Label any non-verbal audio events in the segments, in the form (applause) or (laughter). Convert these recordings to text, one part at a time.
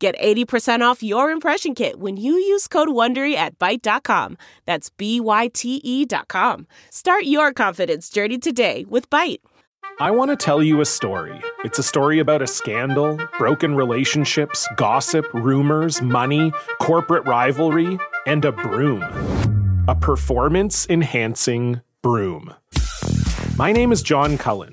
Get 80% off your impression kit when you use code WONDERY at Byte.com. That's B-Y-T-E dot com. Start your confidence journey today with Byte. I want to tell you a story. It's a story about a scandal, broken relationships, gossip, rumors, money, corporate rivalry, and a broom. A performance enhancing broom. My name is John Cullen.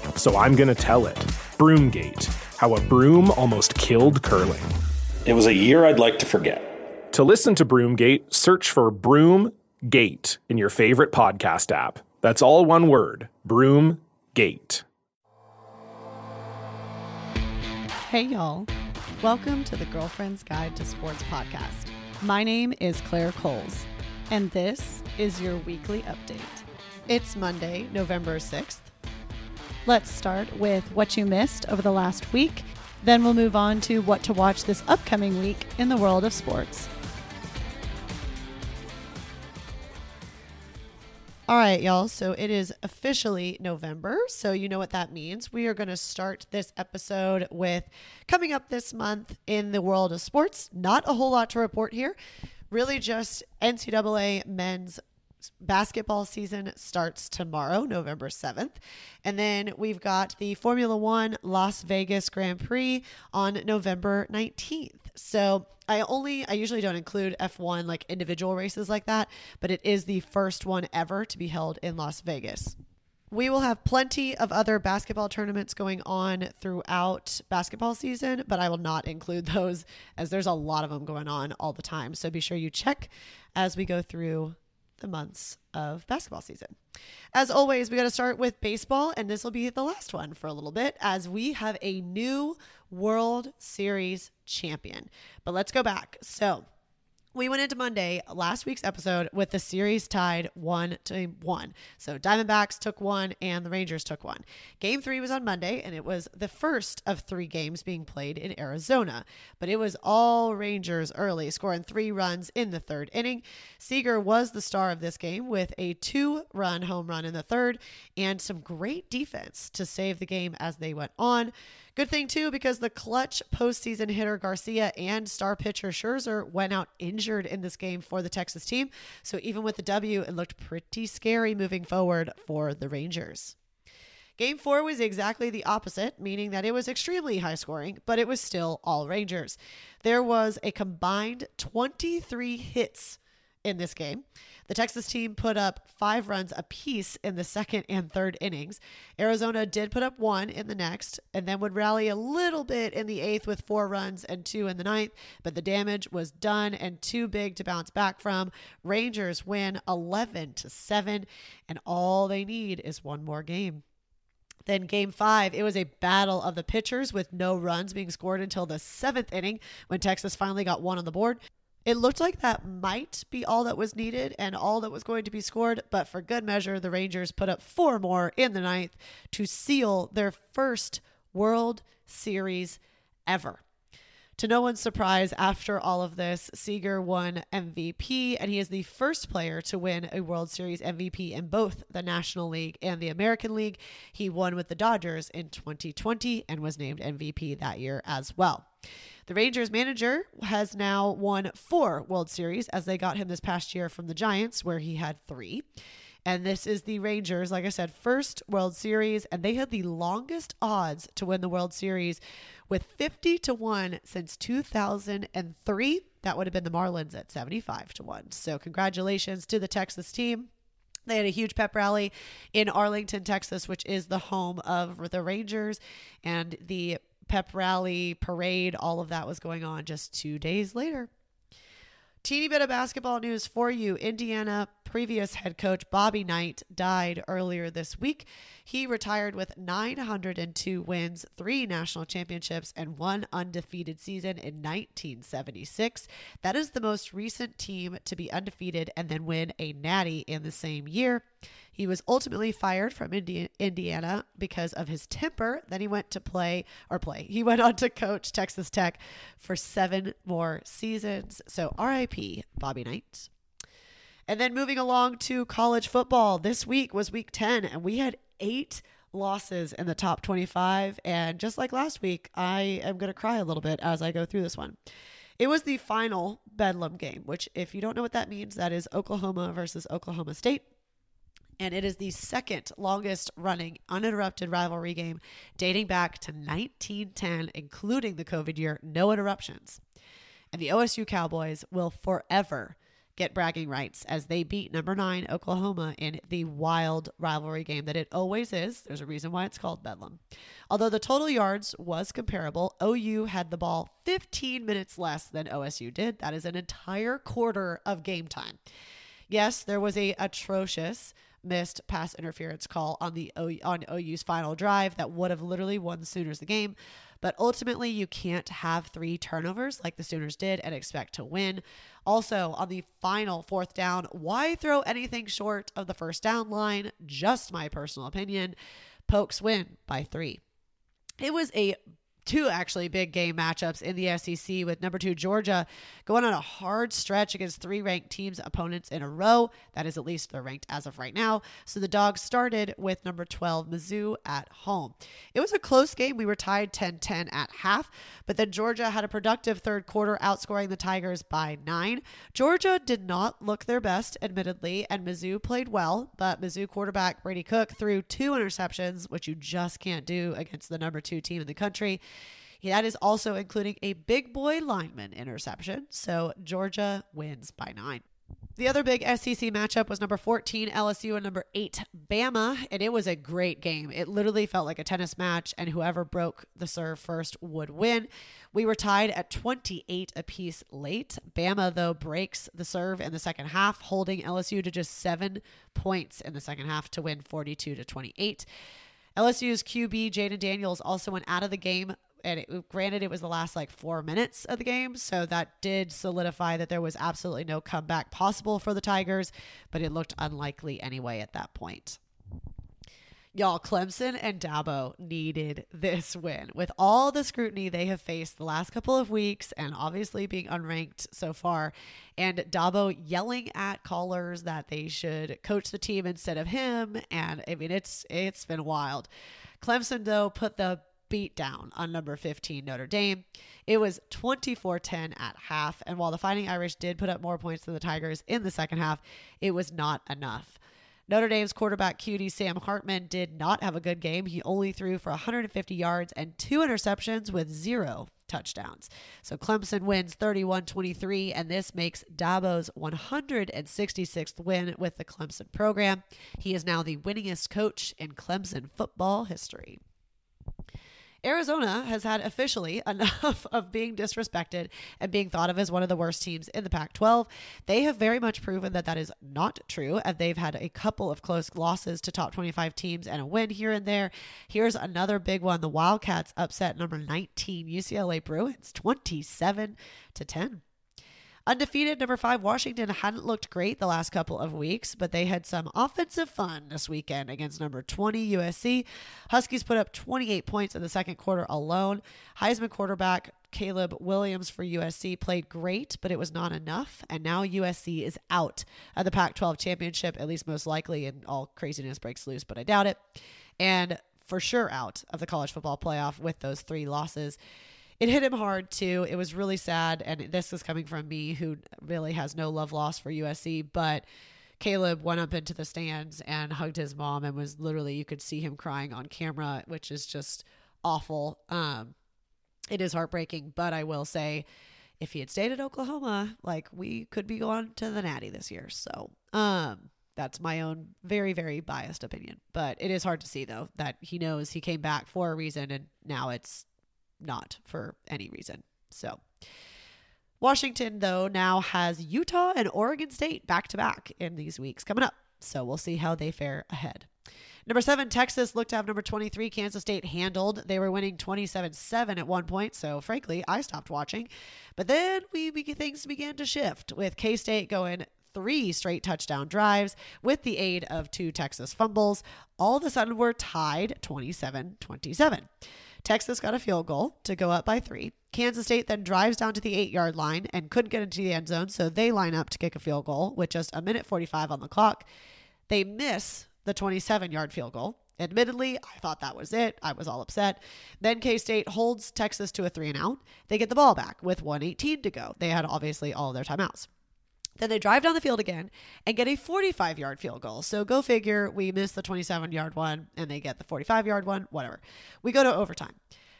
so I'm going to tell it. Broomgate How a Broom Almost Killed Curling. It was a year I'd like to forget. To listen to Broomgate, search for Broomgate in your favorite podcast app. That's all one word Broomgate. Hey, y'all. Welcome to the Girlfriend's Guide to Sports podcast. My name is Claire Coles, and this is your weekly update. It's Monday, November 6th. Let's start with what you missed over the last week. Then we'll move on to what to watch this upcoming week in the world of sports. All right, y'all. So it is officially November. So you know what that means. We are going to start this episode with coming up this month in the world of sports. Not a whole lot to report here. Really just NCAA men's basketball season starts tomorrow, November 7th. And then we've got the Formula One Las Vegas Grand Prix on November 19th. So I only, I usually don't include F1 like individual races like that, but it is the first one ever to be held in Las Vegas. We will have plenty of other basketball tournaments going on throughout basketball season, but I will not include those as there's a lot of them going on all the time. So be sure you check as we go through the months of basketball season. As always, we got to start with baseball, and this will be the last one for a little bit as we have a new World Series champion. But let's go back. So, we went into Monday, last week's episode, with the series tied one to one. So Diamondbacks took one and the Rangers took one. Game three was on Monday, and it was the first of three games being played in Arizona. But it was all Rangers early, scoring three runs in the third inning. Seager was the star of this game with a two run home run in the third and some great defense to save the game as they went on. Good thing, too, because the clutch postseason hitter Garcia and star pitcher Scherzer went out injured in this game for the Texas team. So even with the W, it looked pretty scary moving forward for the Rangers. Game four was exactly the opposite, meaning that it was extremely high scoring, but it was still all Rangers. There was a combined 23 hits in this game. The Texas team put up five runs apiece in the second and third innings. Arizona did put up one in the next and then would rally a little bit in the eighth with four runs and two in the ninth, but the damage was done and too big to bounce back from. Rangers win 11 to 7, and all they need is one more game. Then game five, it was a battle of the pitchers with no runs being scored until the seventh inning when Texas finally got one on the board. It looked like that might be all that was needed and all that was going to be scored, but for good measure, the Rangers put up four more in the ninth to seal their first World Series ever. To no one's surprise, after all of this, Seager won MVP, and he is the first player to win a World Series MVP in both the National League and the American League. He won with the Dodgers in 2020 and was named MVP that year as well. The Rangers manager has now won four World Series as they got him this past year from the Giants, where he had three. And this is the Rangers, like I said, first World Series, and they had the longest odds to win the World Series with 50 to 1 since 2003. that would have been the Marlins at 75 to 1. So, congratulations to the Texas team. They had a huge pep rally in Arlington, Texas, which is the home of the Rangers. And the pep rally, parade, all of that was going on just two days later. Teeny bit of basketball news for you. Indiana previous head coach Bobby Knight died earlier this week. He retired with 902 wins, three national championships, and one undefeated season in 1976. That is the most recent team to be undefeated and then win a natty in the same year. He was ultimately fired from Indi- Indiana because of his temper. Then he went to play or play. He went on to coach Texas Tech for seven more seasons. So RIP Bobby Knight. And then moving along to college football. This week was week 10 and we had 8 losses in the top 25 and just like last week, I am going to cry a little bit as I go through this one. It was the final Bedlam game, which, if you don't know what that means, that is Oklahoma versus Oklahoma State and it is the second longest running uninterrupted rivalry game dating back to 1910, including the COVID year, no interruptions. And the OSU Cowboys will forever get bragging rights as they beat number nine Oklahoma in the wild rivalry game that it always is. There's a reason why it's called Bedlam. Although the total yards was comparable, OU had the ball 15 minutes less than OSU did. That is an entire quarter of game time. Yes, there was a atrocious missed pass interference call on the o, on OU's final drive that would have literally won Sooners the game. But ultimately, you can't have three turnovers like the Sooners did and expect to win. Also, on the final fourth down, why throw anything short of the first down line? Just my personal opinion. Pokes win by three. It was a two actually big game matchups in the SEC with number two Georgia going on a hard stretch against three ranked teams opponents in a row. That is at least they're ranked as of right now. So the dogs started with number 12 Mizzou at home. It was a close game. We were tied 10-10 at half, but then Georgia had a productive third quarter outscoring the Tigers by 9. Georgia did not look their best admittedly and Mizzou played well, but Mizzou quarterback Brady Cook threw two interceptions, which you just can't do against the number 2 team in the country. That is also including a big boy lineman interception. So Georgia wins by nine. The other big SEC matchup was number 14 LSU and number 8 Bama, and it was a great game. It literally felt like a tennis match, and whoever broke the serve first would win. We were tied at 28 apiece late. Bama, though, breaks the serve in the second half, holding LSU to just seven points in the second half to win 42 to 28. LSU's QB Jayden Daniels also went out of the game and it, granted it was the last like four minutes of the game so that did solidify that there was absolutely no comeback possible for the tigers but it looked unlikely anyway at that point Y'all, Clemson and Dabo needed this win. With all the scrutiny they have faced the last couple of weeks and obviously being unranked so far, and Dabo yelling at callers that they should coach the team instead of him. And I mean, it's it's been wild. Clemson, though, put the beat down on number 15 Notre Dame. It was 24-10 at half, and while the Fighting Irish did put up more points than the Tigers in the second half, it was not enough. Notre Dame's quarterback cutie Sam Hartman did not have a good game. He only threw for 150 yards and two interceptions with zero touchdowns. So Clemson wins 31 23, and this makes Dabo's 166th win with the Clemson program. He is now the winningest coach in Clemson football history. Arizona has had officially (laughs) enough of being disrespected and being thought of as one of the worst teams in the Pac 12. They have very much proven that that is not true, and they've had a couple of close losses to top 25 teams and a win here and there. Here's another big one the Wildcats upset number 19 UCLA Bruins 27 to 10. Undefeated number five, Washington hadn't looked great the last couple of weeks, but they had some offensive fun this weekend against number 20 USC. Huskies put up 28 points in the second quarter alone. Heisman quarterback Caleb Williams for USC played great, but it was not enough. And now USC is out of the Pac 12 championship, at least most likely, and all craziness breaks loose, but I doubt it. And for sure out of the college football playoff with those three losses it hit him hard too. It was really sad. And this is coming from me who really has no love lost for USC. But Caleb went up into the stands and hugged his mom and was literally, you could see him crying on camera, which is just awful. Um, it is heartbreaking, but I will say, if he had stayed at Oklahoma, like we could be going to the Natty this year. So, um, that's my own very, very biased opinion. But it is hard to see though that he knows he came back for a reason and now it's not for any reason. So, Washington, though, now has Utah and Oregon State back to back in these weeks coming up. So we'll see how they fare ahead. Number seven, Texas looked to have number 23, Kansas State handled. They were winning 27 7 at one point. So, frankly, I stopped watching. But then we things began to shift with K State going three straight touchdown drives with the aid of two Texas fumbles. All of a sudden, we're tied 27 27. Texas got a field goal to go up by three. Kansas State then drives down to the eight yard line and couldn't get into the end zone, so they line up to kick a field goal with just a minute 45 on the clock. They miss the 27 yard field goal. Admittedly, I thought that was it. I was all upset. Then K State holds Texas to a three and out. They get the ball back with 118 to go. They had obviously all their timeouts. Then they drive down the field again and get a 45 yard field goal. So go figure, we miss the 27 yard one and they get the 45 yard one, whatever. We go to overtime.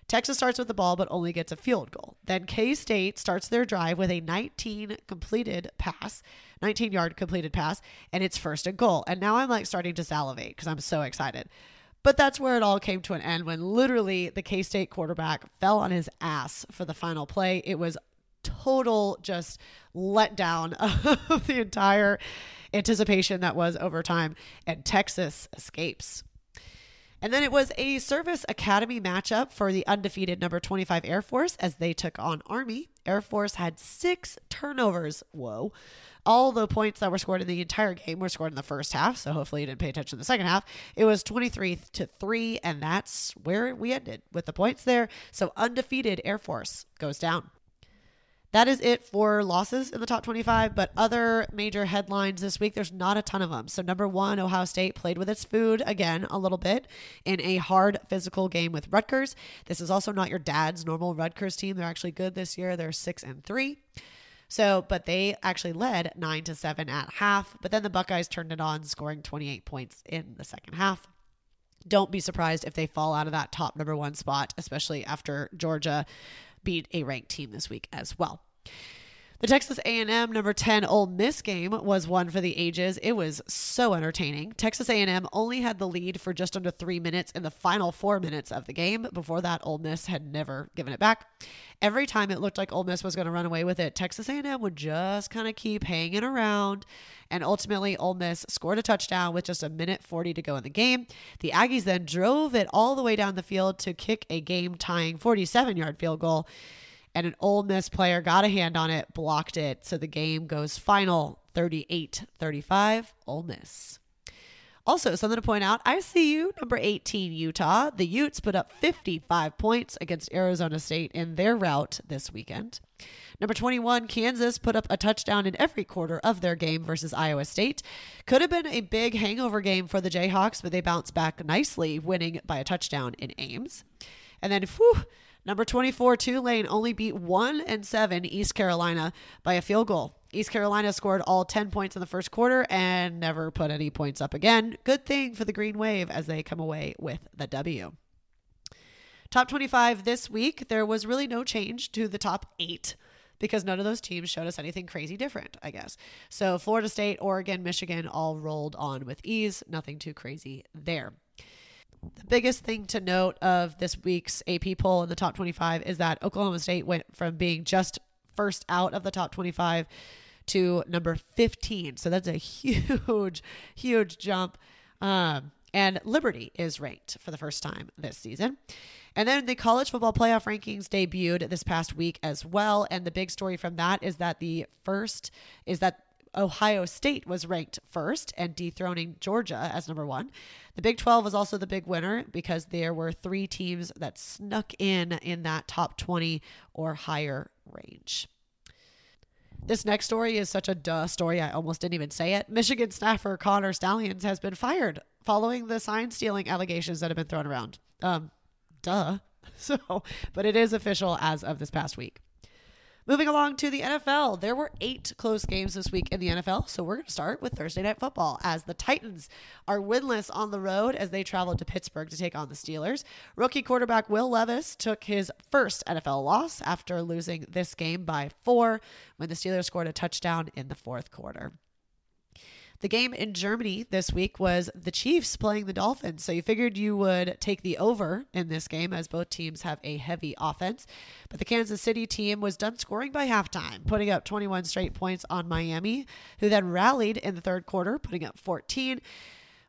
Texas starts with the ball but only gets a field goal. Then K State starts their drive with a 19 completed pass, 19 yard completed pass, and it's first and goal. And now I'm like starting to salivate because I'm so excited. But that's where it all came to an end when literally the K State quarterback fell on his ass for the final play. It was total just letdown (laughs) of the entire anticipation that was overtime, and Texas escapes. And then it was a Service Academy matchup for the undefeated number 25 Air Force as they took on Army. Air Force had six turnovers. Whoa. All the points that were scored in the entire game were scored in the first half, so hopefully you didn't pay attention to the second half. It was 23 to 3, and that's where we ended with the points there. So undefeated Air Force goes down. That is it for losses in the top 25, but other major headlines this week, there's not a ton of them. So, number one, Ohio State played with its food again a little bit in a hard physical game with Rutgers. This is also not your dad's normal Rutgers team. They're actually good this year. They're six and three. So, but they actually led nine to seven at half. But then the Buckeyes turned it on, scoring 28 points in the second half. Don't be surprised if they fall out of that top number one spot, especially after Georgia beat a ranked team this week as well. The Texas A&M number 10 Ole Miss game was one for the ages. It was so entertaining. Texas A&M only had the lead for just under 3 minutes in the final 4 minutes of the game. Before that, Ole Miss had never given it back. Every time it looked like Ole Miss was going to run away with it, Texas A&M would just kind of keep hanging around and ultimately Ole Miss scored a touchdown with just a minute 40 to go in the game. The Aggies then drove it all the way down the field to kick a game tying 47-yard field goal and an Ole Miss player got a hand on it, blocked it. So the game goes final 38 35, Ole Miss. Also, something to point out I see you, number 18, Utah. The Utes put up 55 points against Arizona State in their route this weekend. Number 21, Kansas put up a touchdown in every quarter of their game versus Iowa State. Could have been a big hangover game for the Jayhawks, but they bounced back nicely, winning by a touchdown in Ames. And then, whew, Number 24, Tulane only beat 1 and 7 East Carolina by a field goal. East Carolina scored all 10 points in the first quarter and never put any points up again. Good thing for the Green Wave as they come away with the W. Top 25 this week, there was really no change to the top eight because none of those teams showed us anything crazy different, I guess. So Florida State, Oregon, Michigan all rolled on with ease. Nothing too crazy there. The biggest thing to note of this week's AP poll in the top 25 is that Oklahoma State went from being just first out of the top 25 to number 15. So that's a (laughs) huge, huge jump. Um, and Liberty is ranked for the first time this season. And then the college football playoff rankings debuted this past week as well. And the big story from that is that the first is that Ohio State was ranked first and dethroning Georgia as number one. The Big 12 was also the big winner because there were three teams that snuck in in that top 20 or higher range. This next story is such a duh story, I almost didn't even say it. Michigan staffer Connor Stalions has been fired following the sign stealing allegations that have been thrown around. Um, duh. (laughs) So, but it is official as of this past week. Moving along to the NFL, there were eight close games this week in the NFL. So we're going to start with Thursday Night Football as the Titans are winless on the road as they traveled to Pittsburgh to take on the Steelers. Rookie quarterback Will Levis took his first NFL loss after losing this game by four when the Steelers scored a touchdown in the fourth quarter. The game in Germany this week was the Chiefs playing the Dolphins. So you figured you would take the over in this game as both teams have a heavy offense. But the Kansas City team was done scoring by halftime, putting up 21 straight points on Miami, who then rallied in the third quarter, putting up 14,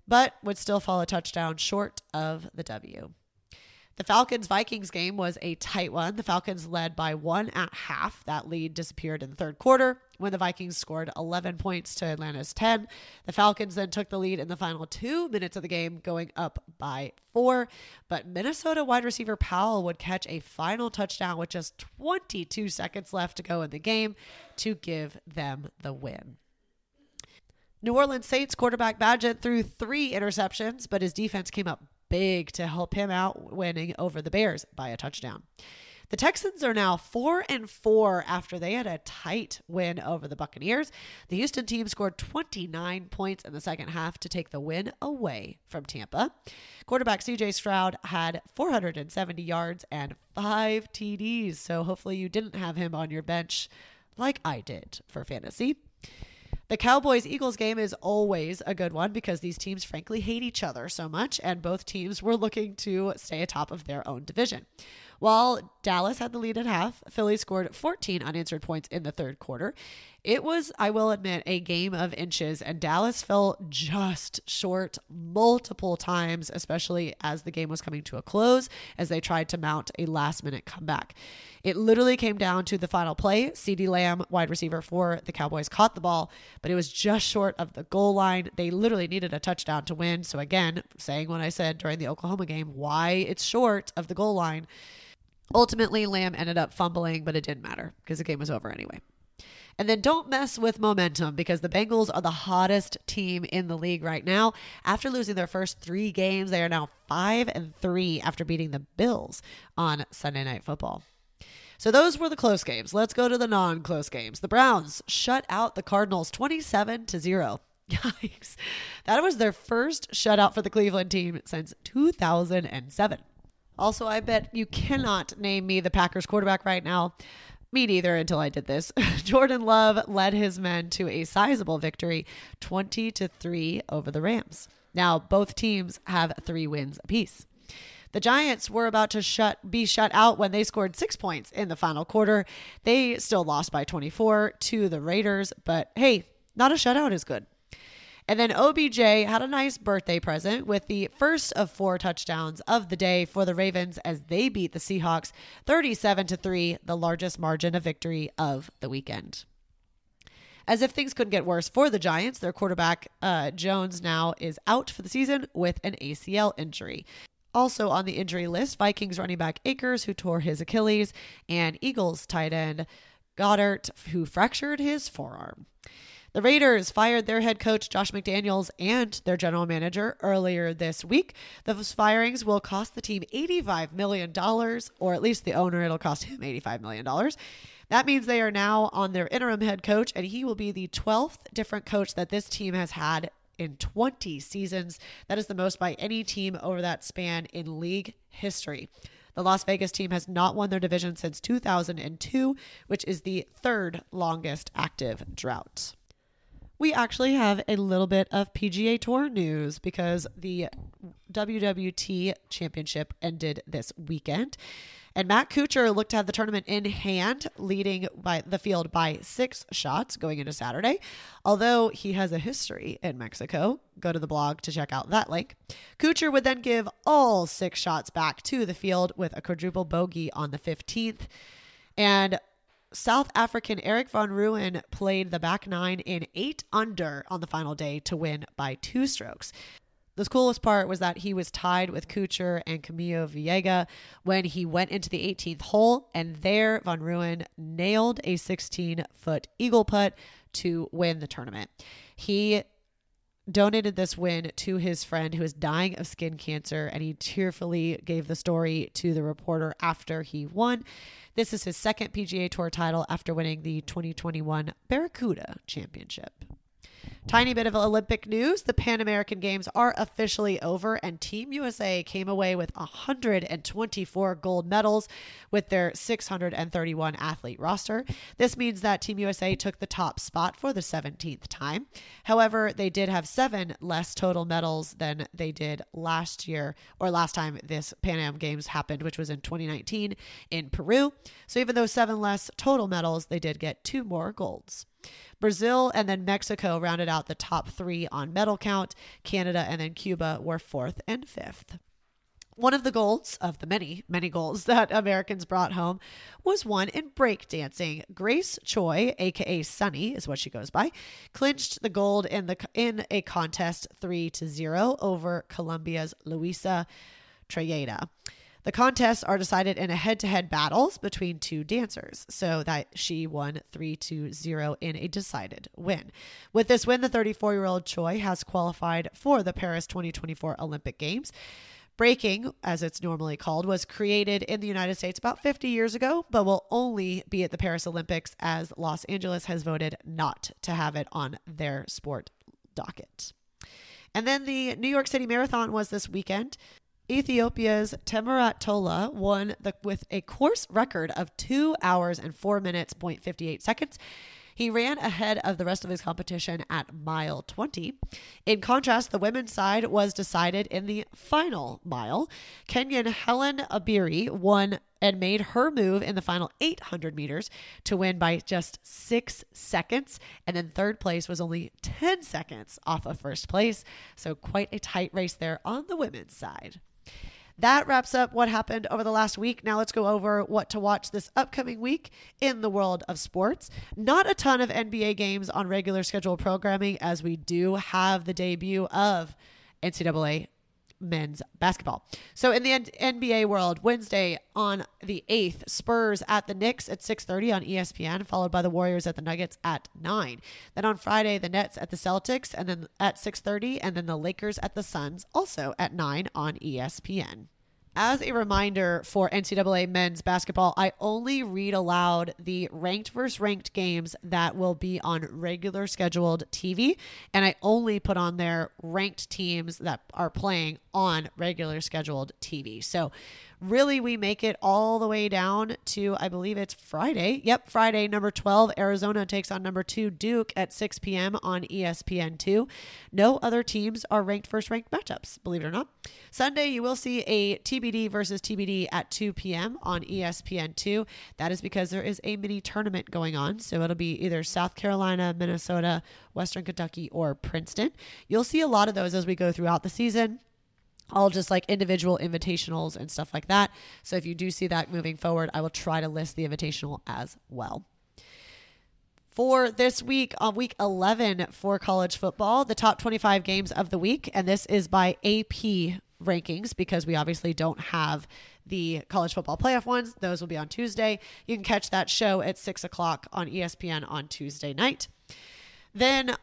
but would still fall a touchdown short of the W. The Falcons Vikings game was a tight one. The Falcons led by one at half. That lead disappeared in the third quarter when the Vikings scored 11 points to Atlanta's 10. The Falcons then took the lead in the final two minutes of the game, going up by four. But Minnesota wide receiver Powell would catch a final touchdown with just 22 seconds left to go in the game to give them the win. New Orleans Saints quarterback Bagent threw three interceptions, but his defense came up big to help him out winning over the Bears by a touchdown. The Texans are now 4 and 4 after they had a tight win over the Buccaneers. The Houston team scored 29 points in the second half to take the win away from Tampa. Quarterback CJ Stroud had 470 yards and 5 TDs, so hopefully you didn't have him on your bench like I did for fantasy. The Cowboys Eagles game is always a good one because these teams frankly hate each other so much, and both teams were looking to stay atop of their own division. While Dallas had the lead at half, Philly scored 14 unanswered points in the third quarter. It was, I will admit, a game of inches, and Dallas fell just short multiple times, especially as the game was coming to a close as they tried to mount a last minute comeback. It literally came down to the final play. CeeDee Lamb, wide receiver for the Cowboys, caught the ball, but it was just short of the goal line. They literally needed a touchdown to win. So, again, saying what I said during the Oklahoma game, why it's short of the goal line. Ultimately, Lamb ended up fumbling, but it didn't matter because the game was over anyway. And then don't mess with momentum because the Bengals are the hottest team in the league right now. After losing their first three games, they are now five and three after beating the Bills on Sunday Night Football. So those were the close games. Let's go to the non-close games. The Browns shut out the Cardinals 27 to 0. (laughs) Yikes. That was their first shutout for the Cleveland team since 2007. Also, I bet you cannot name me the Packers quarterback right now. Me neither until I did this. (laughs) Jordan Love led his men to a sizable victory, 20 to 3 over the Rams. Now, both teams have 3 wins apiece. The Giants were about to shut be shut out when they scored 6 points in the final quarter. They still lost by 24 to the Raiders, but hey, not a shutout is good. And then OBJ had a nice birthday present with the first of four touchdowns of the day for the Ravens as they beat the Seahawks 37 to 3, the largest margin of victory of the weekend. As if things couldn't get worse for the Giants, their quarterback uh, Jones now is out for the season with an ACL injury. Also on the injury list, Vikings running back Akers, who tore his Achilles, and Eagles tight end Goedert, who fractured his forearm. The Raiders fired their head coach Josh McDaniels and their general manager earlier this week. Those firings will cost the team $85 million, or at least the owner, it'll cost him $85 million. That means they are now on their interim head coach, and he will be the 12th different coach that this team has had in 20 seasons. That is the most by any team over that span in league history. The Las Vegas team has not won their division since 2002, which is the third longest active drought we actually have a little bit of PGA Tour news because the WWT Championship ended this weekend. And Matt Kuchar looked to have the tournament in hand, leading by the field by six shots going into Saturday. Although he has a history in Mexico, go to the blog to check out that link. Kuchar would then give all six shots back to the field with a quadruple bogey on the 15th. And South African Erik van Rooyen played the back nine in eight under on the final day to win by two strokes. The coolest part was that he was tied with Kuchar and Camilo Villegas when he went into the 18th hole, and there Van Rooyen nailed a 16 foot eagle putt to win the tournament. He donated this win to his friend who is dying of skin cancer, and he tearfully gave the story to the reporter after he won. This is his second PGA Tour title after winning the 2021 Barracuda Championship. Tiny bit of Olympic news. The Pan American Games are officially over, and Team USA came away with 124 gold medals with their 631 athlete roster. This means that Team USA took the top spot for the 17th time. However, they did have seven less total medals than they did last year or last time this Pan Am Games happened, which was in 2019 in Peru. So even though seven less total medals, they did get two more golds. Brazil and then Mexico rounded out the top three on medal count. Canada and then Cuba were fourth and fifth. One of the goals of the many, many goals (laughs) that Americans brought home was one in breakdancing. Grace Choi, aka Sunny, is what she goes by, clinched the gold in the in a contest 3 to 0 over Colombia's Luisa Trayeda. The contests are decided in a head to head battles between two dancers, so that she won 3 to 0 in a decided win. With this win, the 34 year old Choi has qualified for the Paris 2024 Olympic Games. Breaking, as it's normally called, was created in the United States about 50 years ago, but will only be at the Paris Olympics as Los Angeles has voted not to have it on their sport docket. And then the New York City Marathon was this weekend. Ethiopia's Tamirat Tola won the, with a course record of 2 hours and 4 minutes, 0.58 seconds. He ran ahead of the rest of his competition at mile 20. In contrast, the women's side was decided in the final mile. Kenyan Hellen Obiri won and made her move in the final 800 meters to win by just six seconds. And then third place was only 10 seconds off of first place. So quite a tight race there on the women's side. That wraps up what happened over the last week. Now let's go over what to watch this upcoming week in the world of sports. Not a ton of NBA games on regular schedule programming, as we do have the debut of NCAA men's basketball. So in the NBA world, Wednesday on the 8th, Spurs at the Knicks at 6:30 on ESPN, followed by the Warriors at the Nuggets at 9. Then on Friday, the Nets at the Celtics and then at 6:30 and then the Lakers at the Suns also at 9 on ESPN. As a reminder for NCAA men's basketball, I only read aloud the ranked versus ranked games that will be on regular scheduled TV, and I only put on their ranked teams that are playing on regular scheduled TV. So really we make it all the way down to I believe it's Friday. Yep, Friday number 12 Arizona takes on number 2 Duke at 6 p.m. on ESPN2. No other teams are ranked first ranked matchups, believe it or not. Sunday you will see a TBD versus TBD at 2 p.m. on ESPN2. That is because there is a mini tournament going on, so it'll be either South Carolina, Minnesota, Western Kentucky or Princeton. You'll see a lot of those as we go throughout the season all just like individual invitationals and stuff like that. So if you do see that moving forward, I will try to list the invitational as well. For this week, on week 11 for college football, the top 25 games of the week, and this is by AP rankings because we obviously don't have the college football playoff ones. Those will be on Tuesday. You can catch that show at 6 o'clock on ESPN on Tuesday night. Then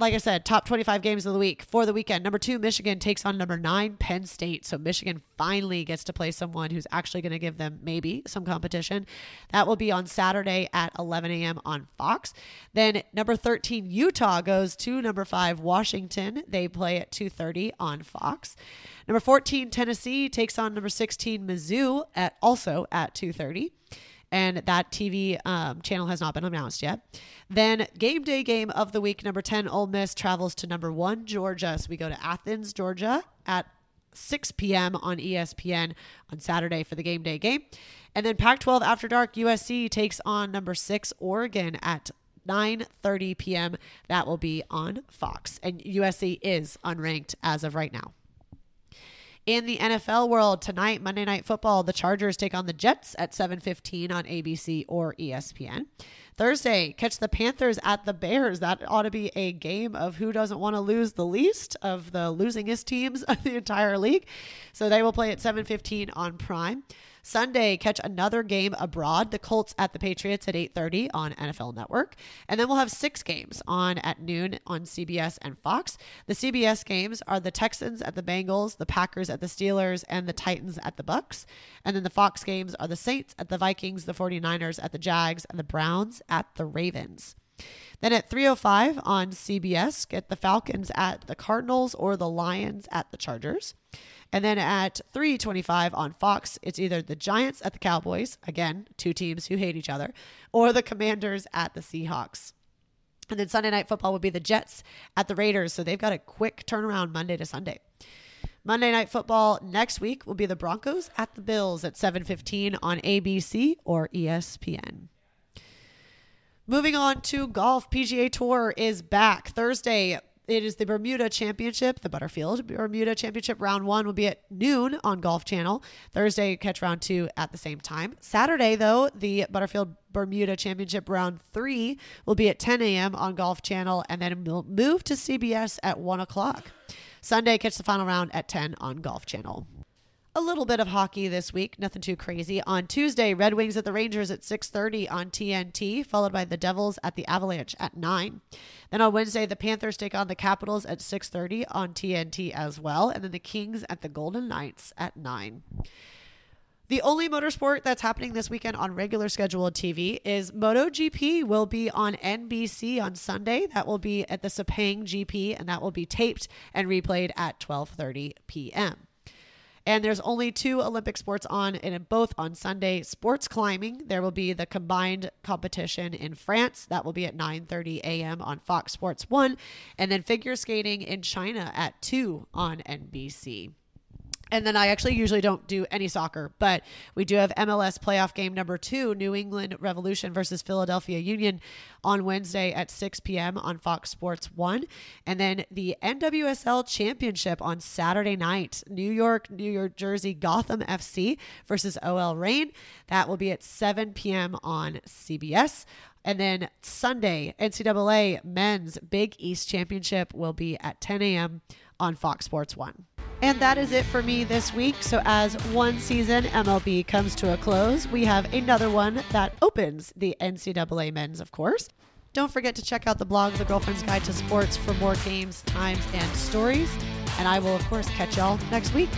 like I said, top 25 games of the week for the weekend. Number two, Michigan takes on number nine, Penn State. So Michigan finally gets to play someone who's actually going to give them maybe some competition. That will be on Saturday at 11 a.m. on Fox. Then number 13, Utah goes to number five, Washington. They play at 2:30 on Fox. Number 14, Tennessee takes on number 16, Mizzou at also at 2:30 and that TV um, channel has not been announced yet. Then game day game of the week, number 10, Ole Miss travels to number one, Georgia. So we go to Athens, Georgia at 6 p.m. on ESPN on Saturday for the game day game. And then Pac 12 After Dark, USC takes on number six, Oregon at 9:30 p.m. That will be on Fox. And USC is unranked as of right now. In the NFL world tonight, Monday Night Football, the Chargers take on the Jets at 7:15 on ABC or ESPN. Thursday, catch the Panthers at the Bears. That ought to be a game of who doesn't want to lose the least of the losingest teams (laughs) of the entire league. So they will play at 7:15 on Prime. Sunday, catch another game abroad. The Colts at the Patriots at 8:30 on NFL Network, and then we'll have six games on at noon on CBS and Fox. The CBS games are the Texans at the Bengals, the Packers at the Steelers, and the Titans at the Bucks. And then the Fox games are the Saints at the Vikings, the 49ers at the Jags, and the Browns at the Ravens. Then at 3:05 on CBS, get the Falcons at the Cardinals or the Lions at the Chargers. And then at 325 on Fox, it's either the Giants at the Cowboys, again, two teams who hate each other, or the Commanders at the Seahawks. And then Sunday night football would be the Jets at the Raiders. So they've got a quick turnaround Monday to Sunday. Monday night football next week will be the Broncos at the Bills at 7:15 on ABC or ESPN. Moving on to golf, PGA Tour is back Thursday. It is the Bermuda Championship, the Butterfield Bermuda Championship. Round one will be at noon on Golf Channel. Thursday, catch round two at the same time. Saturday, though, the Butterfield Bermuda Championship round three will be at 10 a.m. on Golf Channel, and then we'll move to CBS at 1 o'clock. Sunday, catch the final round at 10 on Golf Channel a little bit of hockey this week, nothing too crazy. On Tuesday, Red Wings at the Rangers at 6:30 on TNT, followed by the Devils at the Avalanche at 9. Then on Wednesday, the Panthers take on the Capitals at 6:30 on TNT as well, and then the Kings at the Golden Knights at 9. The only motorsport that's happening this weekend on regular scheduled TV is MotoGP will be on NBC on Sunday. That will be at the Sepang GP and that will be taped and replayed at 12:30 p.m. And there's only two Olympic sports on, and both on Sunday. Sports climbing, there will be the combined competition in France. That will be at 9:30 a.m. on Fox Sports 1, and then figure skating in China at 2 on NBC. And then I actually usually don't do any soccer, but we do have MLS playoff game number two, New England Revolution versus Philadelphia Union on Wednesday at 6 p.m. on Fox Sports 1. And then the NWSL Championship on Saturday night, New York, New York Jersey, Gotham FC versus OL Reign. That will be at 7 p.m. on CBS. And then Sunday, NCAA Men's Big East Championship will be at 10 a.m. on Fox Sports 1. And that is it for me this week. So, as one season MLB comes to a close, we have another one that opens the NCAA men's, of course. Don't forget to check out the blog, The Girlfriend's Guide to Sports, for more games, times, and stories. And I will, of course, catch y'all next week.